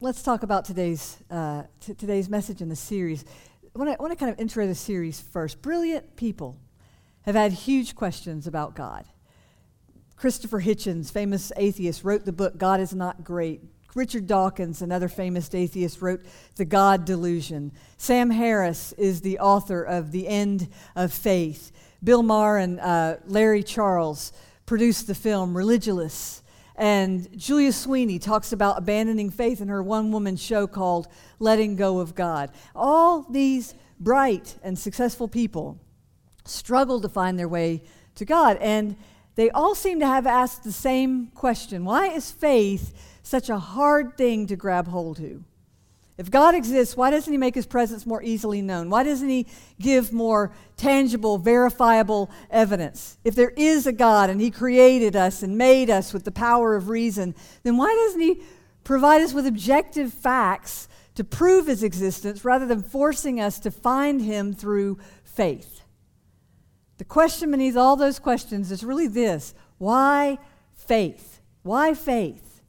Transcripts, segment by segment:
let's talk about today's, uh, t- today's message in the series. I want to kind of intro the series first. Brilliant people have had huge questions about God. Christopher Hitchens, famous atheist, wrote the book God is Not Great. Richard Dawkins, another famous atheist, wrote The God Delusion. Sam Harris is the author of The End of Faith. Bill Maher and uh, Larry Charles produced the film Religulous. And Julia Sweeney talks about abandoning faith in her one woman show called Letting Go of God. All these bright and successful people struggle to find their way to God. And they all seem to have asked the same question Why is faith such a hard thing to grab hold to? If God exists, why doesn't He make His presence more easily known? Why doesn't He give more tangible, verifiable evidence? If there is a God and He created us and made us with the power of reason, then why doesn't He provide us with objective facts to prove His existence rather than forcing us to find Him through faith? The question beneath all those questions is really this why faith? Why faith?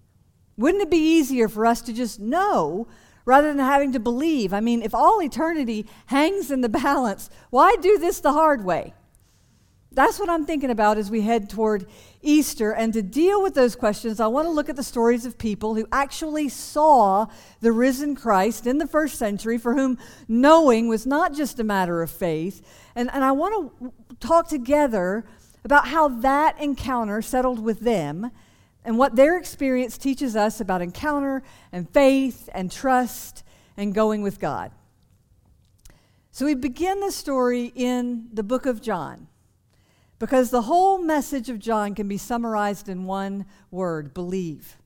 Wouldn't it be easier for us to just know? Rather than having to believe. I mean, if all eternity hangs in the balance, why do this the hard way? That's what I'm thinking about as we head toward Easter. And to deal with those questions, I want to look at the stories of people who actually saw the risen Christ in the first century, for whom knowing was not just a matter of faith. And, and I want to talk together about how that encounter settled with them and what their experience teaches us about encounter and faith and trust and going with God. So we begin the story in the book of John because the whole message of John can be summarized in one word believe.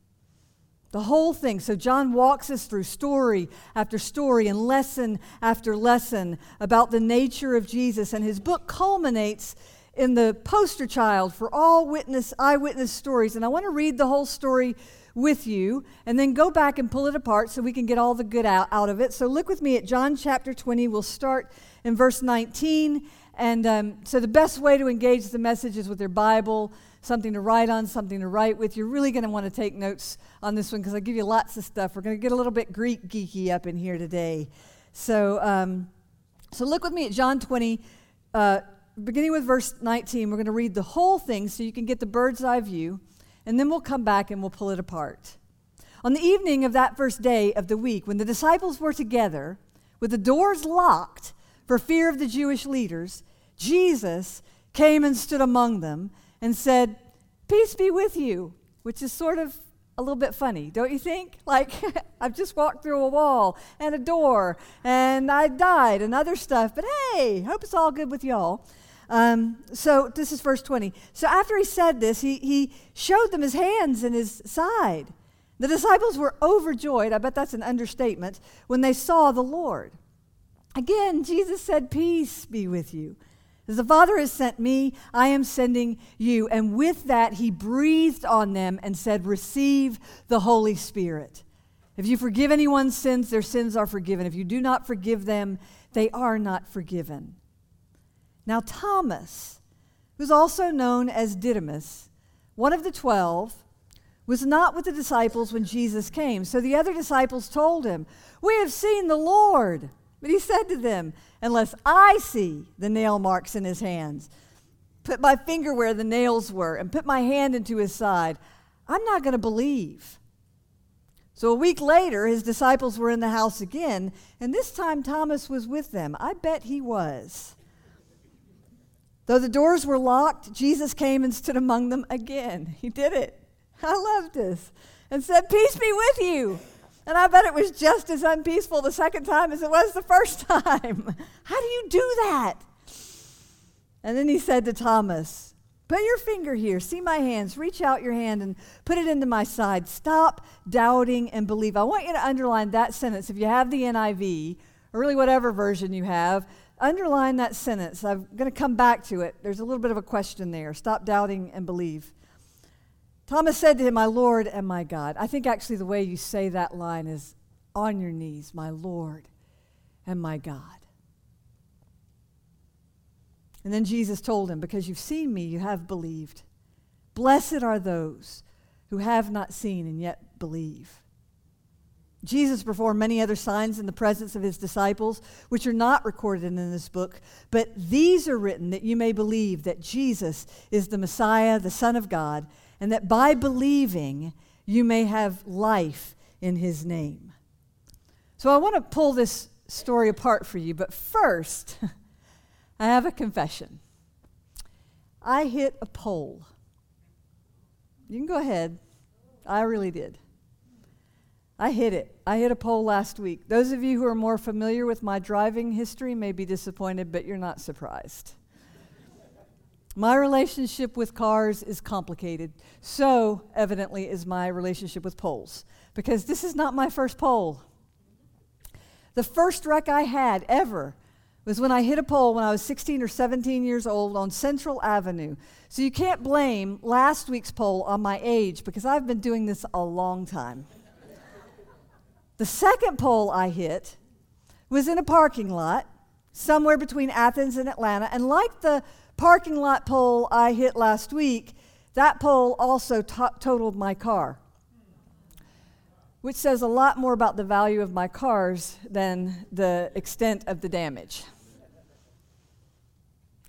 The whole thing. So John walks us through story after story and lesson after lesson about the nature of Jesus, and his book culminates in the poster child for all witness eyewitness stories. And i want to read the whole story with you and then go back and pull it apart so we can get all the good out, out of it. So look with me at john chapter 20 we'll start in verse 19 and um, so the best way to engage the message is with your bible something to write on something to write with. You're really going to want to take notes on this one because i give you lots of stuff. We're going to get a little bit greek geeky up in here today. So um, so look with me at john 20 uh, beginning with verse 19, we're going to read the whole thing so you can get the bird's eye view, and then we'll come back and we'll pull it apart. On the evening of that first day of the week, when the disciples were together, with the doors locked for fear of the Jewish leaders, Jesus came and stood among them and said, Peace be with you, which is sort of a little bit funny, don't you think? Like, I've just walked through a wall and a door and I died and other stuff, but hey, hope it's all good with y'all. Um, so this is verse 20. So after he said this, he, he showed them his hands and his side. The disciples were overjoyed, I bet that's an understatement, when they saw the Lord. Again, Jesus said, Peace be with you. As the Father has sent me, I am sending you. And with that, he breathed on them and said, Receive the Holy Spirit. If you forgive anyone's sins, their sins are forgiven. If you do not forgive them, they are not forgiven. Now, Thomas, who's also known as Didymus, one of the twelve, was not with the disciples when Jesus came. So the other disciples told him, We have seen the Lord. But he said to them, Unless I see the nail marks in his hands, put my finger where the nails were, and put my hand into his side, I'm not going to believe. So a week later, his disciples were in the house again, and this time Thomas was with them. I bet he was. Though the doors were locked, Jesus came and stood among them again. He did it. I loved this. And said, Peace be with you. And I bet it was just as unpeaceful the second time as it was the first time. How do you do that? And then he said to Thomas, Put your finger here. See my hands. Reach out your hand and put it into my side. Stop doubting and believe. I want you to underline that sentence. If you have the NIV, or really whatever version you have, underline that sentence. I'm going to come back to it. There's a little bit of a question there. Stop doubting and believe. Thomas said to him, My Lord and my God. I think actually the way you say that line is on your knees, my Lord and my God. And then Jesus told him, Because you've seen me, you have believed. Blessed are those who have not seen and yet believe. Jesus performed many other signs in the presence of his disciples, which are not recorded in this book, but these are written that you may believe that Jesus is the Messiah, the Son of God, and that by believing you may have life in his name. So I want to pull this story apart for you, but first, I have a confession. I hit a pole. You can go ahead. I really did. I hit it. I hit a pole last week. Those of you who are more familiar with my driving history may be disappointed, but you're not surprised. My relationship with cars is complicated. So, evidently, is my relationship with poles, because this is not my first pole. The first wreck I had ever was when I hit a pole when I was 16 or 17 years old on Central Avenue. So you can't blame last week's pole on my age because I've been doing this a long time. The second pole I hit was in a parking lot somewhere between Athens and Atlanta. And like the parking lot pole I hit last week, that pole also to- totaled my car which says a lot more about the value of my cars than the extent of the damage.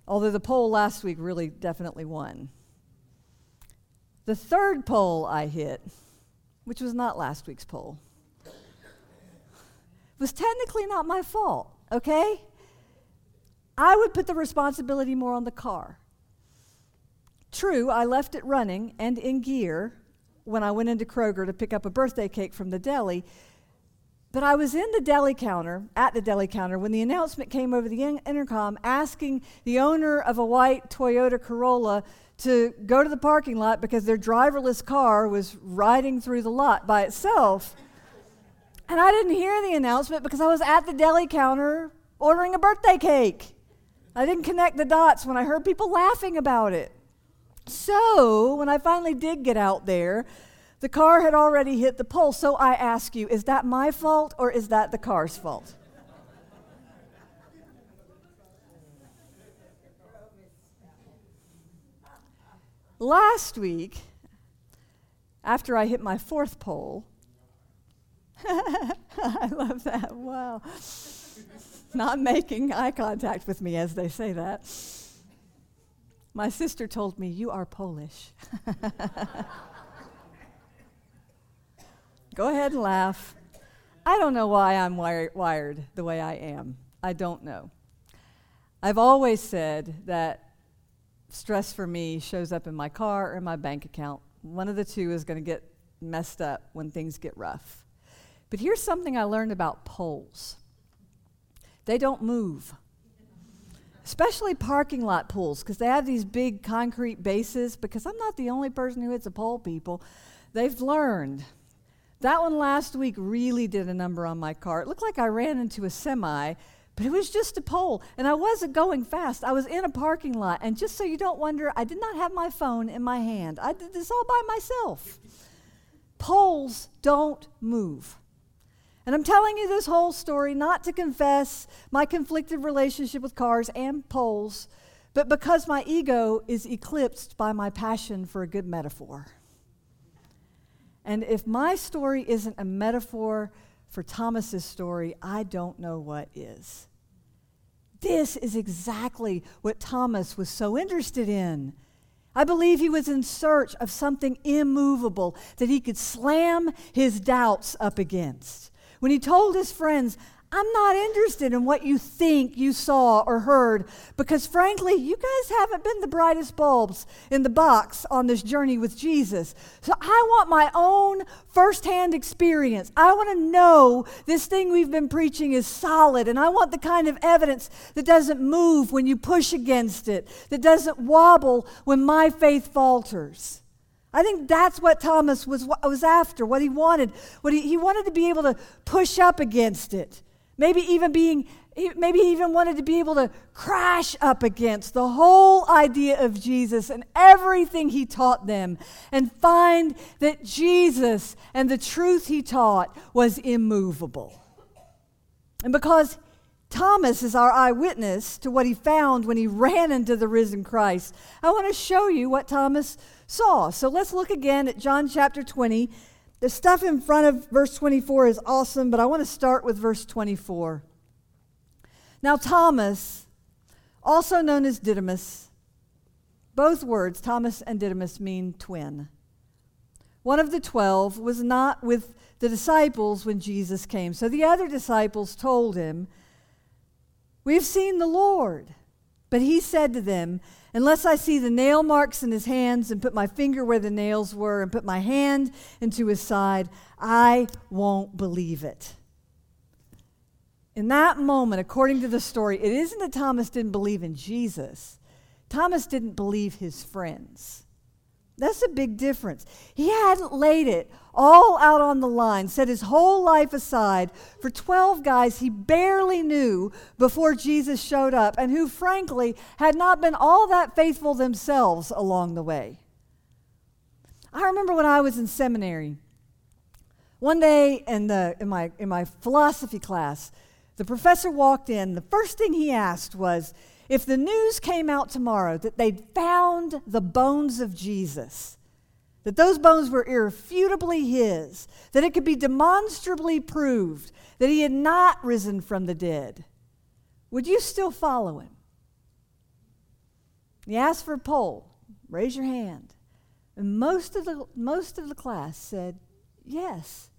Although the pole last week really definitely won. The third pole I hit, which was not last week's pole, was technically not my fault, okay? I would put the responsibility more on the car. True, I left it running and in gear when I went into Kroger to pick up a birthday cake from the deli. But I was in the deli counter, at the deli counter, when the announcement came over the intercom asking the owner of a white Toyota Corolla to go to the parking lot because their driverless car was riding through the lot by itself. And I didn't hear the announcement because I was at the deli counter ordering a birthday cake. I didn't connect the dots when I heard people laughing about it. So, when I finally did get out there, the car had already hit the pole. So I ask you, is that my fault or is that the car's fault? Last week, after I hit my fourth pole, I love that. Wow. Not making eye contact with me as they say that. My sister told me, You are Polish. Go ahead and laugh. I don't know why I'm wire- wired the way I am. I don't know. I've always said that stress for me shows up in my car or in my bank account. One of the two is going to get messed up when things get rough. But here's something I learned about poles they don't move especially parking lot pools, because they have these big concrete bases. Because I'm not the only person who hits a pole, people. They've learned. That one last week really did a number on my car. It looked like I ran into a semi, but it was just a pole. And I wasn't going fast. I was in a parking lot. And just so you don't wonder, I did not have my phone in my hand. I did this all by myself. Poles don't move. And I'm telling you this whole story not to confess my conflicted relationship with cars and poles, but because my ego is eclipsed by my passion for a good metaphor. And if my story isn't a metaphor for Thomas's story, I don't know what is. This is exactly what Thomas was so interested in. I believe he was in search of something immovable that he could slam his doubts up against when he told his friends, I'm not interested in what you think you saw or heard because, frankly, you guys haven't been the brightest bulbs in the box on this journey with Jesus. So I want my own firsthand experience. I want to know this thing we've been preaching is solid, and I want the kind of evidence that doesn't move when you push against it, that doesn't wobble when my faith falters. I think that's what Thomas was, was after, what he wanted. What he, he wanted to be able to push up against it. Maybe even being, maybe he even wanted to be able to crash up against the whole idea of Jesus and everything he taught them and find that Jesus and the truth he taught was immovable. And because Thomas is our eyewitness to what he found when he ran into the risen Christ, I want to show you what Thomas saw. So let's look again at John chapter 20 the stuff in front of verse 24 is awesome, but I want to start with verse 24. Now, Thomas, also known as Didymus, both words, Thomas and Didymus, mean twin. One of the twelve was not with the disciples when Jesus came. So the other disciples told him, We've seen the Lord. But he said to them, Unless I see the nail marks in his hands and put my finger where the nails were and put my hand into his side, I won't believe it. In that moment, according to the story, it isn't that Thomas didn't believe in Jesus, Thomas didn't believe his friends. That's a big difference. He hadn't laid it all out on the line, set his whole life aside for 12 guys he barely knew before Jesus showed up, and who, frankly, had not been all that faithful themselves along the way. I remember when I was in seminary, one day in, the, in, my, in my philosophy class, the professor walked in. The first thing he asked was, if the news came out tomorrow that they'd found the bones of Jesus, that those bones were irrefutably his, that it could be demonstrably proved that he had not risen from the dead, would you still follow him? He asked for a poll. Raise your hand. And most of the, most of the class said yes.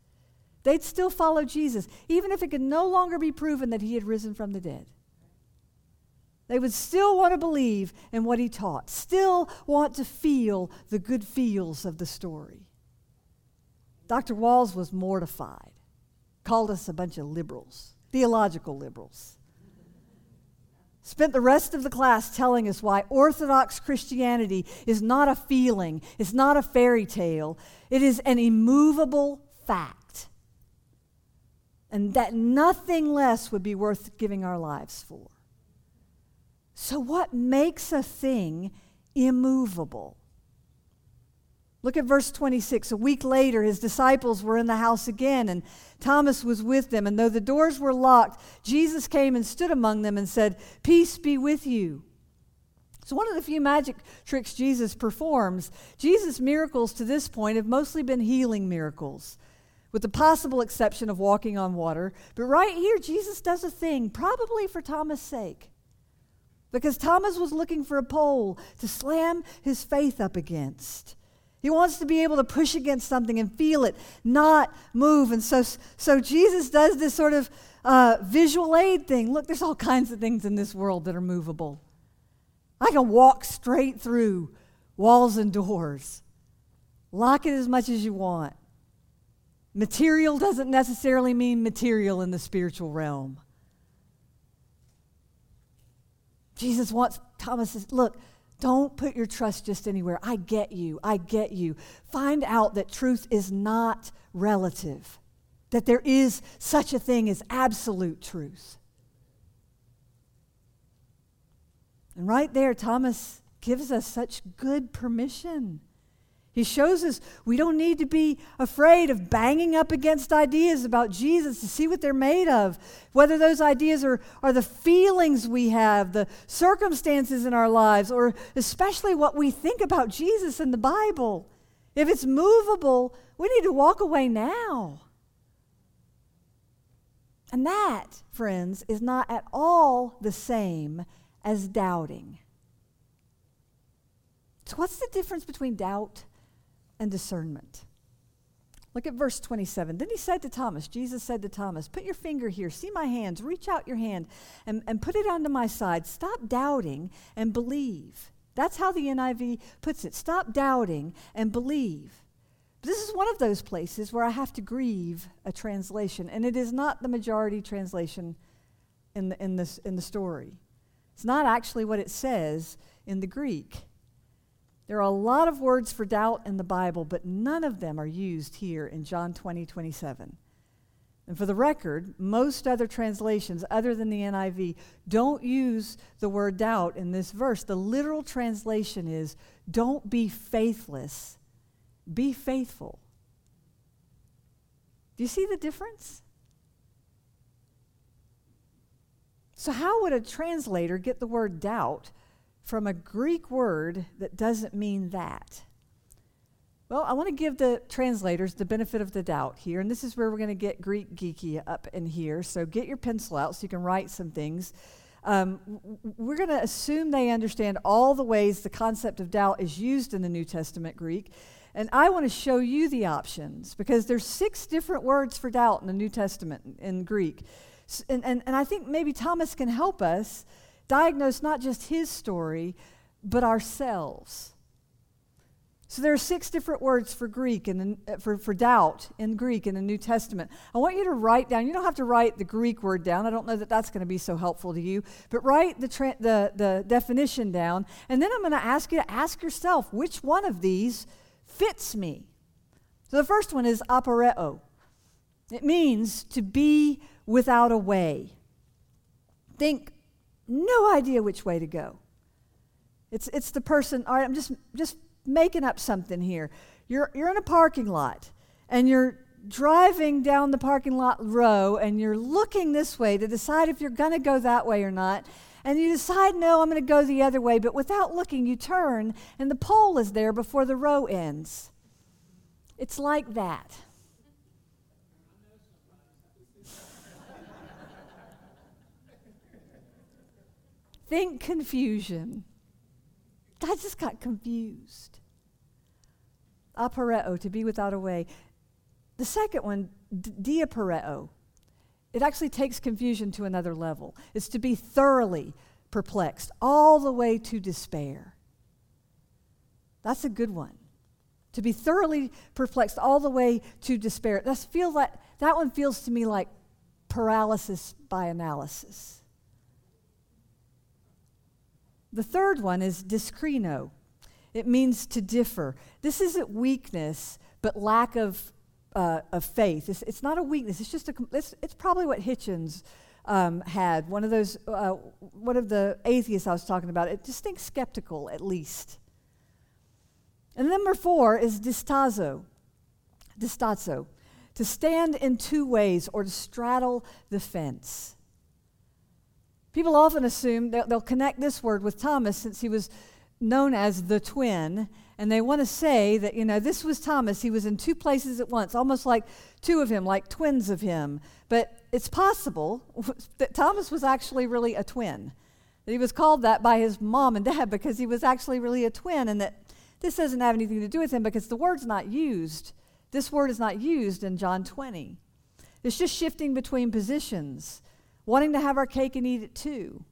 They'd still follow Jesus, even if it could no longer be proven that he had risen from the dead. They would still want to believe in what he taught, still want to feel the good feels of the story. Dr. Walls was mortified, called us a bunch of liberals, theological liberals. Spent the rest of the class telling us why Orthodox Christianity is not a feeling, it's not a fairy tale, it is an immovable fact. And that nothing less would be worth giving our lives for. So, what makes a thing immovable? Look at verse 26. A week later, his disciples were in the house again, and Thomas was with them. And though the doors were locked, Jesus came and stood among them and said, Peace be with you. So, one of the few magic tricks Jesus performs, Jesus' miracles to this point have mostly been healing miracles, with the possible exception of walking on water. But right here, Jesus does a thing, probably for Thomas' sake because Thomas was looking for a pole to slam his faith up against. He wants to be able to push against something and feel it, not move. And so, so Jesus does this sort of uh, visual aid thing. Look, there's all kinds of things in this world that are movable. I can walk straight through walls and doors, lock it as much as you want. Material doesn't necessarily mean material in the spiritual realm. Jesus wants Thomas says, look, don't put your trust just anywhere. I get you. I get you. Find out that truth is not relative, that there is such a thing as absolute truth. And right there, Thomas gives us such good permission. He shows us we don't need to be afraid of banging up against ideas about Jesus to see what they're made of. Whether those ideas are, are the feelings we have, the circumstances in our lives, or especially what we think about Jesus in the Bible. If it's movable, we need to walk away now. And that, friends, is not at all the same as doubting. So, what's the difference between doubt and discernment. Look at verse 27. Then he said to Thomas, Jesus said to Thomas, Put your finger here, see my hands, reach out your hand and, and put it onto my side. Stop doubting and believe. That's how the NIV puts it. Stop doubting and believe. This is one of those places where I have to grieve a translation, and it is not the majority translation in the, in this, in the story. It's not actually what it says in the Greek. There are a lot of words for doubt in the Bible, but none of them are used here in John 20, 27. And for the record, most other translations, other than the NIV, don't use the word doubt in this verse. The literal translation is don't be faithless, be faithful. Do you see the difference? So, how would a translator get the word doubt from a Greek word that doesn't mean that? Well, I want to give the translators the benefit of the doubt here, and this is where we're going to get Greek geeky up in here. So get your pencil out so you can write some things. Um, we're going to assume they understand all the ways the concept of doubt is used in the New Testament Greek. And I want to show you the options because there's six different words for doubt in the New Testament in Greek. And, and, and I think maybe Thomas can help us diagnose not just his story, but ourselves. So there are six different words for Greek and uh, for, for doubt in Greek in the New Testament. I want you to write down. You don't have to write the Greek word down. I don't know that that's going to be so helpful to you. But write the, tra- the, the definition down. And then I'm going to ask you to ask yourself which one of these fits me. So the first one is aporeo. It means to be without a way. Think, no idea which way to go. It's, it's the person, all right, I'm just, just making up something here. You're, you're in a parking lot and you're driving down the parking lot row and you're looking this way to decide if you're going to go that way or not. And you decide, no, I'm going to go the other way. But without looking, you turn and the pole is there before the row ends. It's like that. Think confusion. I just got confused. Aporeo, to be without a way. The second one, diaporeo, it actually takes confusion to another level. It's to be thoroughly perplexed, all the way to despair. That's a good one. To be thoroughly perplexed, all the way to despair. That's feel like, that one feels to me like paralysis by analysis. The third one is diskrino. It means to differ. This isn't weakness, but lack of, uh, of faith. It's, it's, not a weakness. It's just a. It's, it's probably what Hitchens um, had. One of those. Uh, one of the atheists I was talking about. It just thinks skeptical at least. And number four is distazo. Distazo. To stand in two ways or to straddle the fence. People often assume that they'll connect this word with Thomas since he was known as the twin. And they want to say that, you know, this was Thomas. He was in two places at once, almost like two of him, like twins of him. But it's possible that Thomas was actually really a twin. That he was called that by his mom and dad because he was actually really a twin, and that this doesn't have anything to do with him because the word's not used. This word is not used in John 20. It's just shifting between positions wanting to have our cake and eat it too.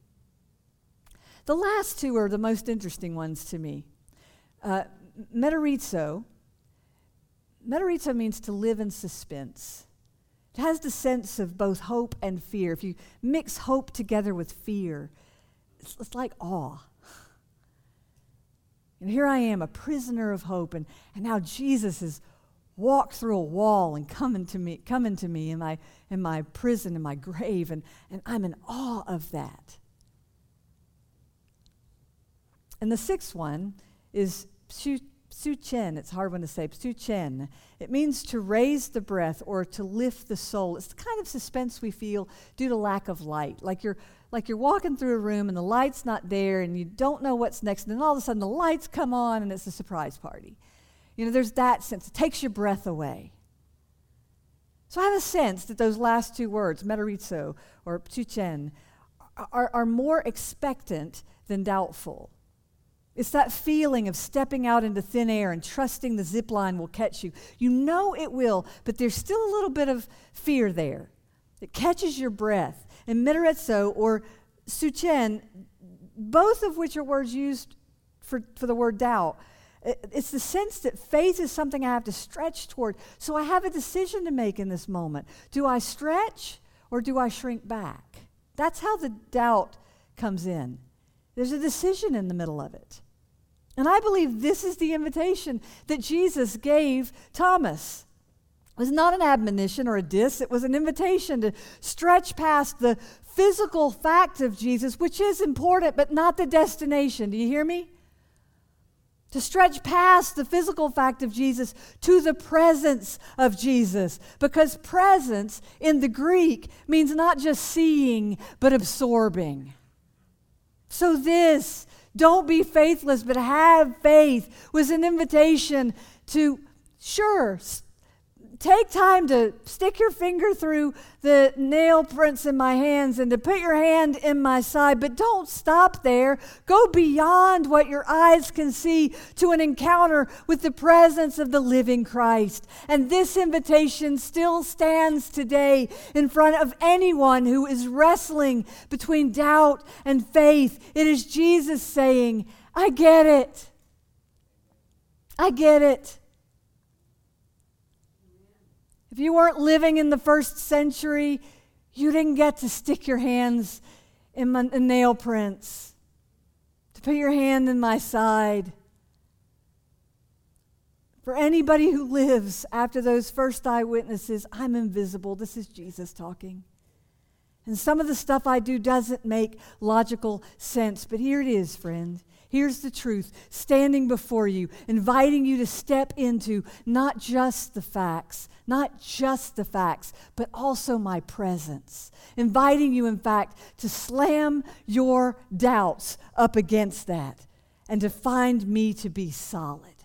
The last two are the most interesting ones to me. Uh. Meteorizo means to live in suspense. It has the sense of both hope and fear. If you mix hope together with fear, it's, it's like awe. And here I am, a prisoner of hope, and, and now Jesus is walk through a wall and come into me, come into me in my, in my prison, in my grave, and, and I'm in awe of that. And the sixth one is su, chen. It's hard one to say. Su chen. It means to raise the breath or to lift the soul. It's the kind of suspense we feel due to lack of light. Like you're like you're walking through a room and the light's not there and you don't know what's next, and then all of a sudden the lights come on and it's a surprise party. You know, there's that sense. It takes your breath away. So I have a sense that those last two words, meteorizo or tuchen, are, are more expectant than doubtful. It's that feeling of stepping out into thin air and trusting the zip line will catch you. You know it will, but there's still a little bit of fear there. It catches your breath. And meteorizo or suchen, both of which are words used for, for the word doubt, it's the sense that faith is something I have to stretch toward. So I have a decision to make in this moment. Do I stretch or do I shrink back? That's how the doubt comes in. There's a decision in the middle of it. And I believe this is the invitation that Jesus gave Thomas. It was not an admonition or a diss, it was an invitation to stretch past the physical fact of Jesus, which is important, but not the destination. Do you hear me? To stretch past the physical fact of Jesus to the presence of Jesus. Because presence in the Greek means not just seeing, but absorbing. So, this, don't be faithless, but have faith, was an invitation to, sure, take time to stick your finger through the nail prints in my hands and to put your hand in my side, but don't stop there. Go beyond what your eyes can see to an encounter with the presence of the living Christ. And this invitation still stands today in front of anyone who is wrestling between doubt and faith. It is Jesus saying, I get it. I get it. If you weren't living in the first century, you didn't get to stick your hands in, my, in nail prints, to put your hand in my side. For anybody who lives after those first eyewitnesses, I'm invisible. This is Jesus talking. And some of the stuff I do doesn't make logical sense, but here it is, friend. Here's the truth standing before you, inviting you to step into not just the facts, not just the facts, but also my presence. Inviting you, in fact, to slam your doubts up against that and to find me to be solid.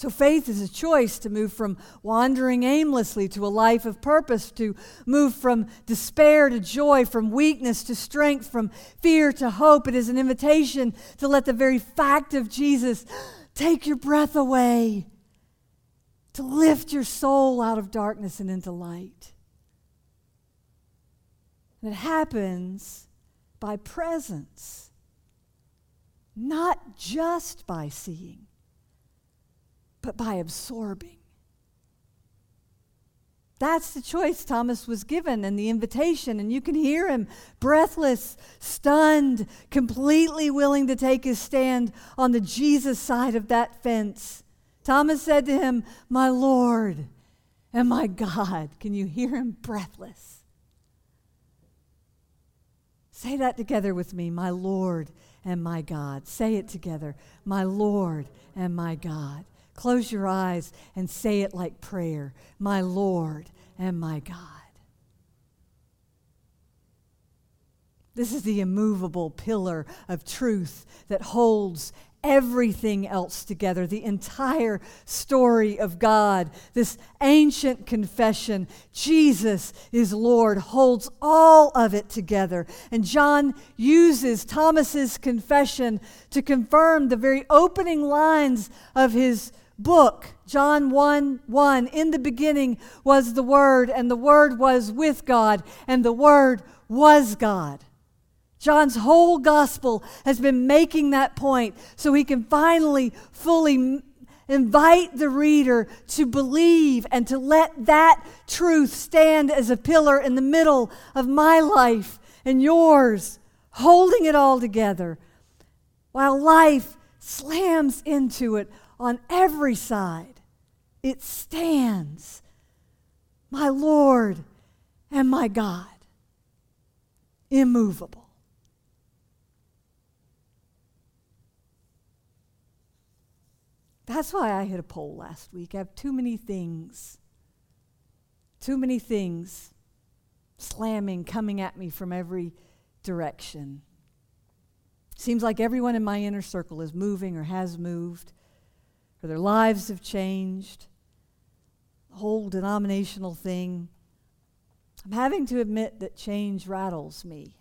So, faith is a choice to move from wandering aimlessly to a life of purpose, to move from despair to joy, from weakness to strength, from fear to hope. It is an invitation to let the very fact of Jesus take your breath away, to lift your soul out of darkness and into light. And it happens by presence, not just by seeing but by absorbing. That's the choice Thomas was given and the invitation. And you can hear him breathless, stunned, completely willing to take his stand on the Jesus side of that fence. Thomas said to him, My Lord and my God. Can you hear him breathless? Say that together with me, my Lord and my God. Say it together, my Lord and my God. Close your eyes and say it like prayer My Lord and my God. This is the immovable pillar of truth that holds everything else together, the entire story of God. This ancient confession, Jesus is Lord, holds all of it together. And John uses Thomas's confession to confirm the very opening lines of his book, John 1 1, in the beginning was the Word, and the Word was with God, and the Word was God. John's whole gospel has been making that point so he can finally fully invite the reader to believe and to let that truth stand as a pillar in the middle of my life and yours, holding it all together while life slams into it on every side. It stands, my Lord and my God, immovable. That's why I hit a pole last week. I have too many things, too many things slamming, coming at me from every direction. Seems like everyone in my inner circle is moving or has moved or their lives have changed, the whole denominational thing. I'm having to admit that change rattles me.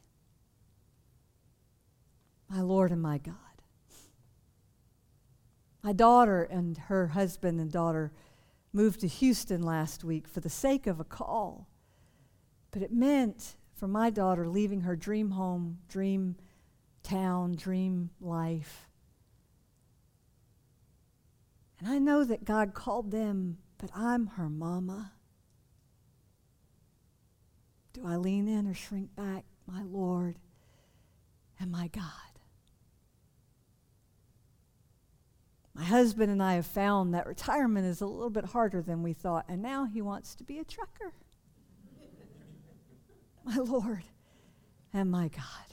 my Lord and my God. My daughter and her husband and daughter moved to Houston last week for the sake of a call. But it meant for my daughter leaving her dream home, dream town, dream life. And I know that God called them, but I'm her mama. Do I lean in or shrink back, my Lord and my God? My husband and I have found that retirement is a little bit harder than we thought, and now he wants to be a trucker. my Lord and my God.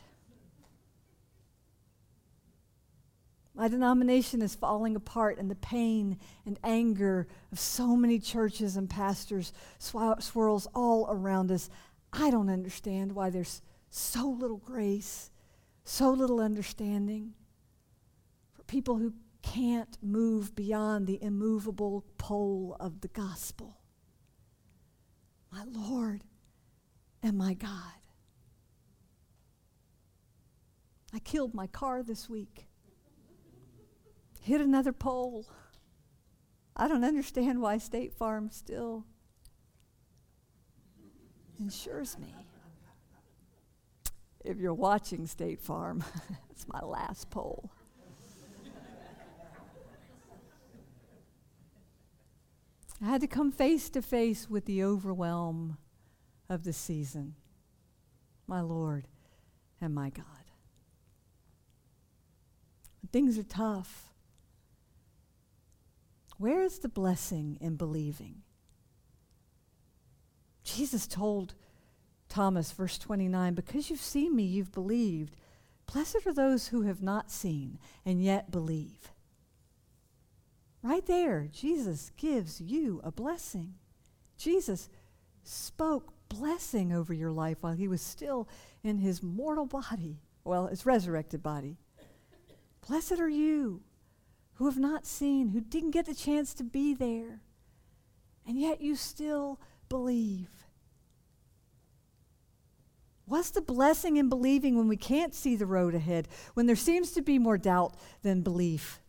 My denomination is falling apart, and the pain and anger of so many churches and pastors sw- swirls all around us. I don't understand why there's so little grace, so little understanding for people who can't move beyond the immovable pole of the gospel. My Lord and my God. I killed my car this week, hit another pole. I don't understand why State Farm still insures me. If you're watching State Farm, it's my last pole. I had to come face to face with the overwhelm of the season, my Lord and my God. Things are tough. Where is the blessing in believing? Jesus told Thomas, verse 29, Because you've seen me, you've believed. Blessed are those who have not seen and yet believe. Right there, Jesus gives you a blessing. Jesus spoke blessing over your life while he was still in his mortal body, well, his resurrected body. Blessed are you who have not seen, who didn't get the chance to be there, and yet you still believe. What's the blessing in believing when we can't see the road ahead, when there seems to be more doubt than belief?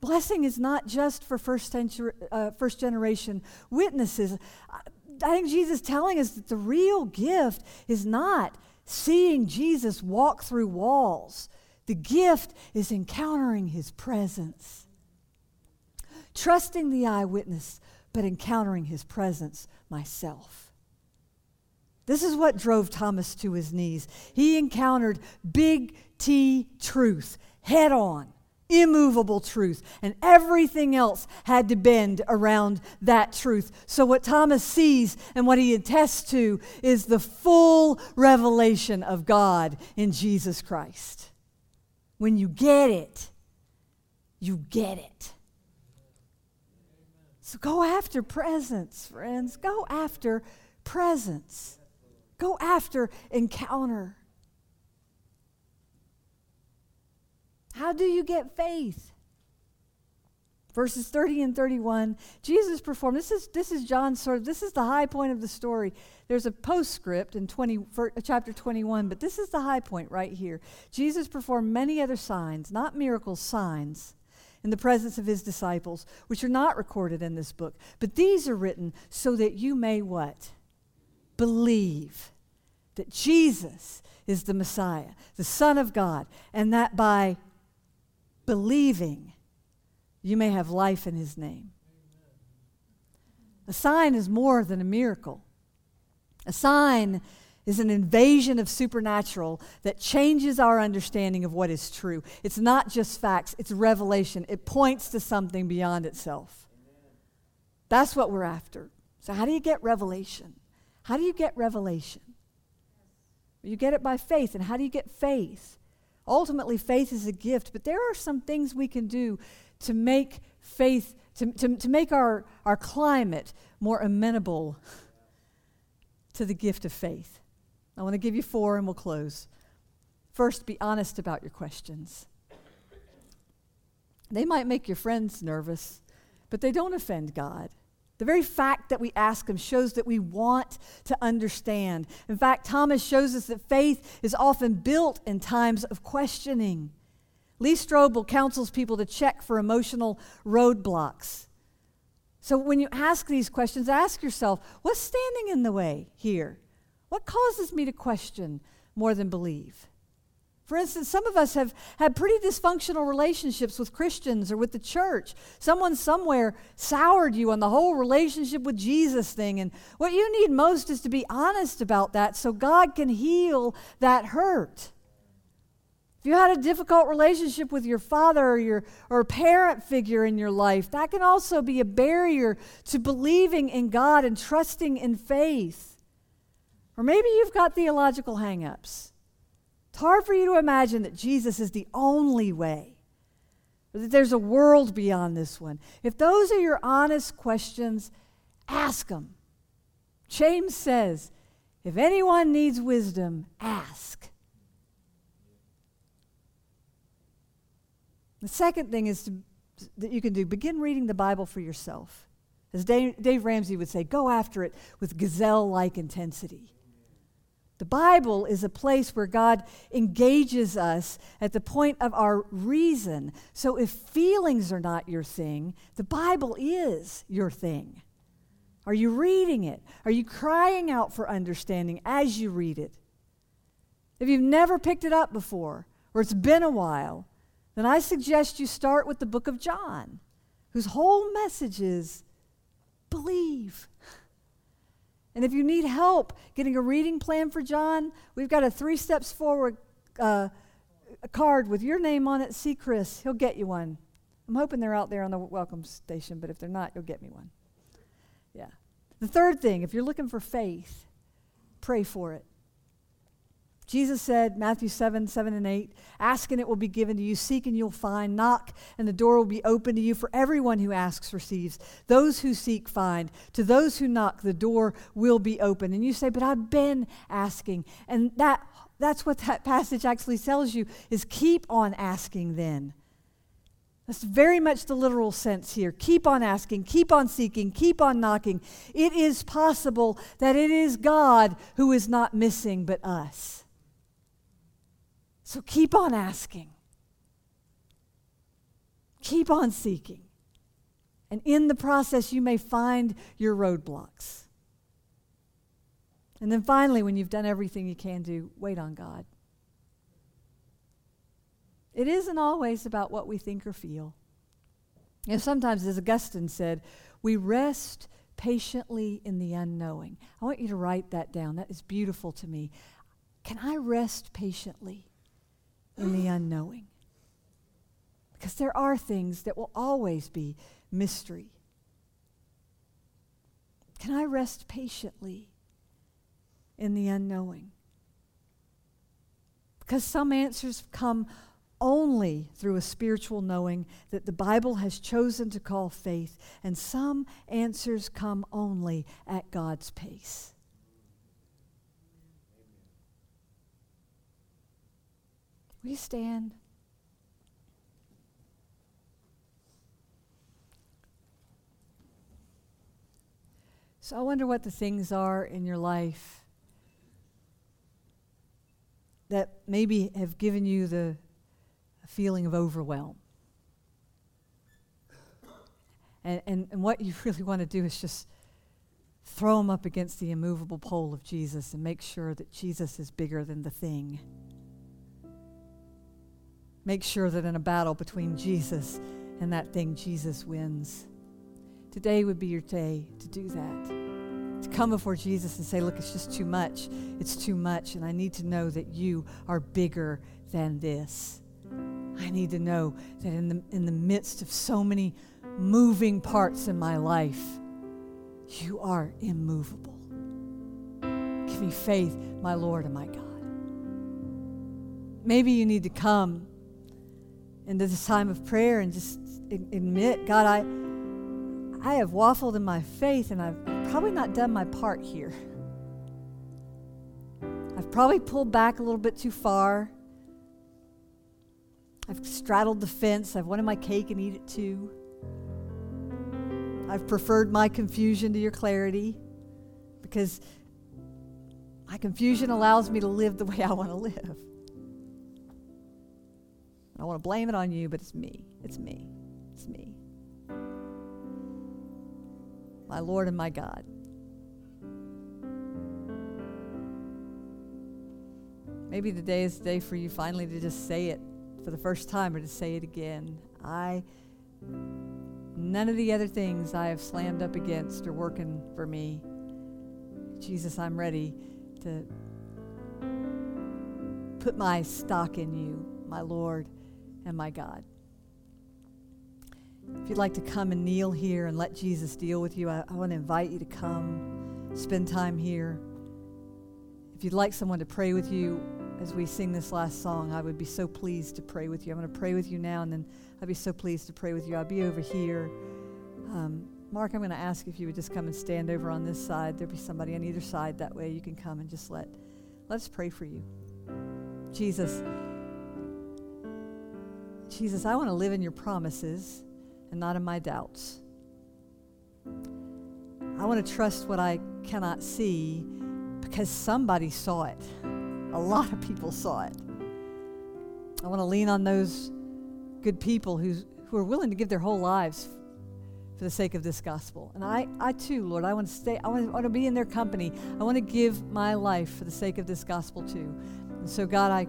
Blessing is not just for first, century, uh, first generation witnesses. I think Jesus is telling us that the real gift is not seeing Jesus walk through walls. The gift is encountering his presence. Trusting the eyewitness, but encountering his presence myself. This is what drove Thomas to his knees. He encountered big T truth head on immovable truth, and everything else had to bend around that truth. So, what Thomas sees and what he attests to is the full revelation of God in Jesus Christ. When you get it, you get it. So, go after presence, friends. Go after presence. Go after encounter. How do you get faith? Verses 30 and 31, Jesus performed. This is, this is John's sort of, this is the high point of the story. There's a postscript in 20, chapter 21, but this is the high point right here. Jesus performed many other signs, not miracles, signs, in the presence of his disciples, which are not recorded in this book. But these are written so that you may what? Believe that Jesus is the Messiah, the Son of God, and that by believing, you may have life in his name. A sign is more than a miracle. A sign is an invasion of supernatural that changes our understanding of what is true. It's not just facts, it's revelation. It points to something beyond itself. That's what we're after. So, how do you get revelation? How do you get revelation? You get it by faith. And how do you get faith? Ultimately, faith is a gift, but there are some things we can do to make faith, to, to, to make our, our climate more amenable to the gift of faith. I want to give you four and we'll close. First, be honest about your questions. They might make your friends nervous, but they don't offend God. The very fact that we ask Him shows that we want to understand. In fact, Thomas shows us that faith is often built in times of questioning. Lee Strobel counsels people to check for emotional roadblocks. So when you ask these questions, ask yourself what's standing in the way here? What causes me to question more than believe? For instance, some of us have had pretty dysfunctional relationships with Christians or with the church. Someone somewhere soured you on the whole relationship with Jesus thing. And what you need most is to be honest about that so God can heal that hurt. If you had a difficult relationship with your father or your or parent figure in your life, that can also be a barrier to believing in God and trusting in faith. Or maybe you've got theological hangups. It's hard for you to imagine that Jesus is the only way, or that there's a world beyond this one. If those are your honest questions, ask them. James says, if anyone needs wisdom, ask. The second thing is to, that you can do begin reading the Bible for yourself. As Dave, Dave Ramsey would say, go after it with gazelle like intensity. The Bible is a place where God engages us at the point of our reason. So if feelings are not your thing, the Bible is your thing. Are you reading it? Are you crying out for understanding as you read it? If you've never picked it up before, or it's been a while, then I suggest you start with the book of John, whose whole message is believe. And if you need help getting a reading plan for John, we've got a three steps forward uh, card with your name on it. See Chris, he'll get you one. I'm hoping they're out there on the welcome station, but if they're not, you'll get me one. Yeah. The third thing, if you're looking for faith, pray for it. Jesus said, Matthew 7, 7 and 8, ask and it will be given to you, seek and you'll find, knock and the door will be open to you. For everyone who asks receives, those who seek find, to those who knock the door will be open. And you say, but I've been asking. And that, that's what that passage actually tells you is keep on asking then. That's very much the literal sense here. Keep on asking, keep on seeking, keep on knocking. It is possible that it is God who is not missing but us. So keep on asking, keep on seeking. And in the process, you may find your roadblocks. And then finally, when you've done everything you can do, wait on God. It isn't always about what we think or feel. You know, sometimes, as Augustine said, we rest patiently in the unknowing. I want you to write that down. That is beautiful to me. Can I rest patiently in the unknowing. Because there are things that will always be mystery. Can I rest patiently in the unknowing? Because some answers come only through a spiritual knowing that the Bible has chosen to call faith, and some answers come only at God's pace. You stand? So I wonder what the things are in your life that maybe have given you the feeling of overwhelm. And, and, and what you really want to do is just throw them up against the immovable pole of Jesus and make sure that Jesus is bigger than the thing make sure that in a battle between Jesus and that thing, Jesus wins. Today would be your day to do that. To come before Jesus and say, Look, it's just too much. It's too much. And I need to know that you are bigger than this. I need to know that in the, in the midst of so many moving parts in my life, you are immovable. Give me faith, my Lord and my God. Maybe you need to come into this time of prayer and just admit, God, I, I have waffled in my faith and I've probably not done my part here. I've probably pulled back a little bit too far. I've straddled the fence. I've wanted my cake and eat it too. I've preferred my confusion to your clarity because my confusion allows me to live the way I want to live. I want to blame it on you, but it's me. It's me. It's me. My Lord and my God. Maybe today is the day for you finally to just say it for the first time or to say it again. I, none of the other things I have slammed up against are working for me. Jesus, I'm ready to put my stock in you, my Lord and my God. If you'd like to come and kneel here and let Jesus deal with you, I, I want to invite you to come, spend time here. If you'd like someone to pray with you, as we sing this last song, I would be so pleased to pray with you. I'm going to pray with you now, and then I'd be so pleased to pray with you. I'll be over here. Um, Mark, I'm going to ask if you would just come and stand over on this side. There'll be somebody on either side. That way you can come and just let, let's pray for you. Jesus, Jesus, I want to live in your promises and not in my doubts. I want to trust what I cannot see because somebody saw it. A lot of people saw it. I want to lean on those good people who's, who are willing to give their whole lives for the sake of this gospel. And I, I too, Lord, I want to stay, I want to, I want to be in their company. I want to give my life for the sake of this gospel too. And so, God, I,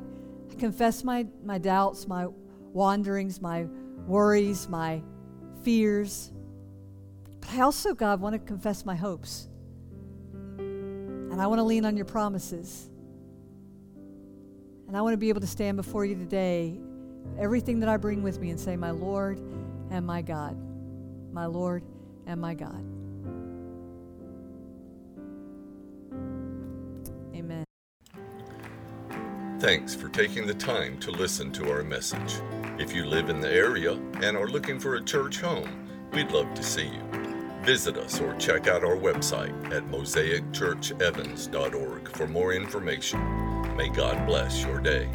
I confess my, my doubts, my wanderings, my worries, my fears. But I also, God, want to confess my hopes. And I want to lean on your promises. And I want to be able to stand before you today, everything that I bring with me, and say, My Lord and my God. My Lord and my God. Amen. Thanks for taking the time to listen to our message. If you live in the area and are looking for a church home, we'd love to see you. Visit us or check out our website at mosaicchurchevans.org for more information. May God bless your day.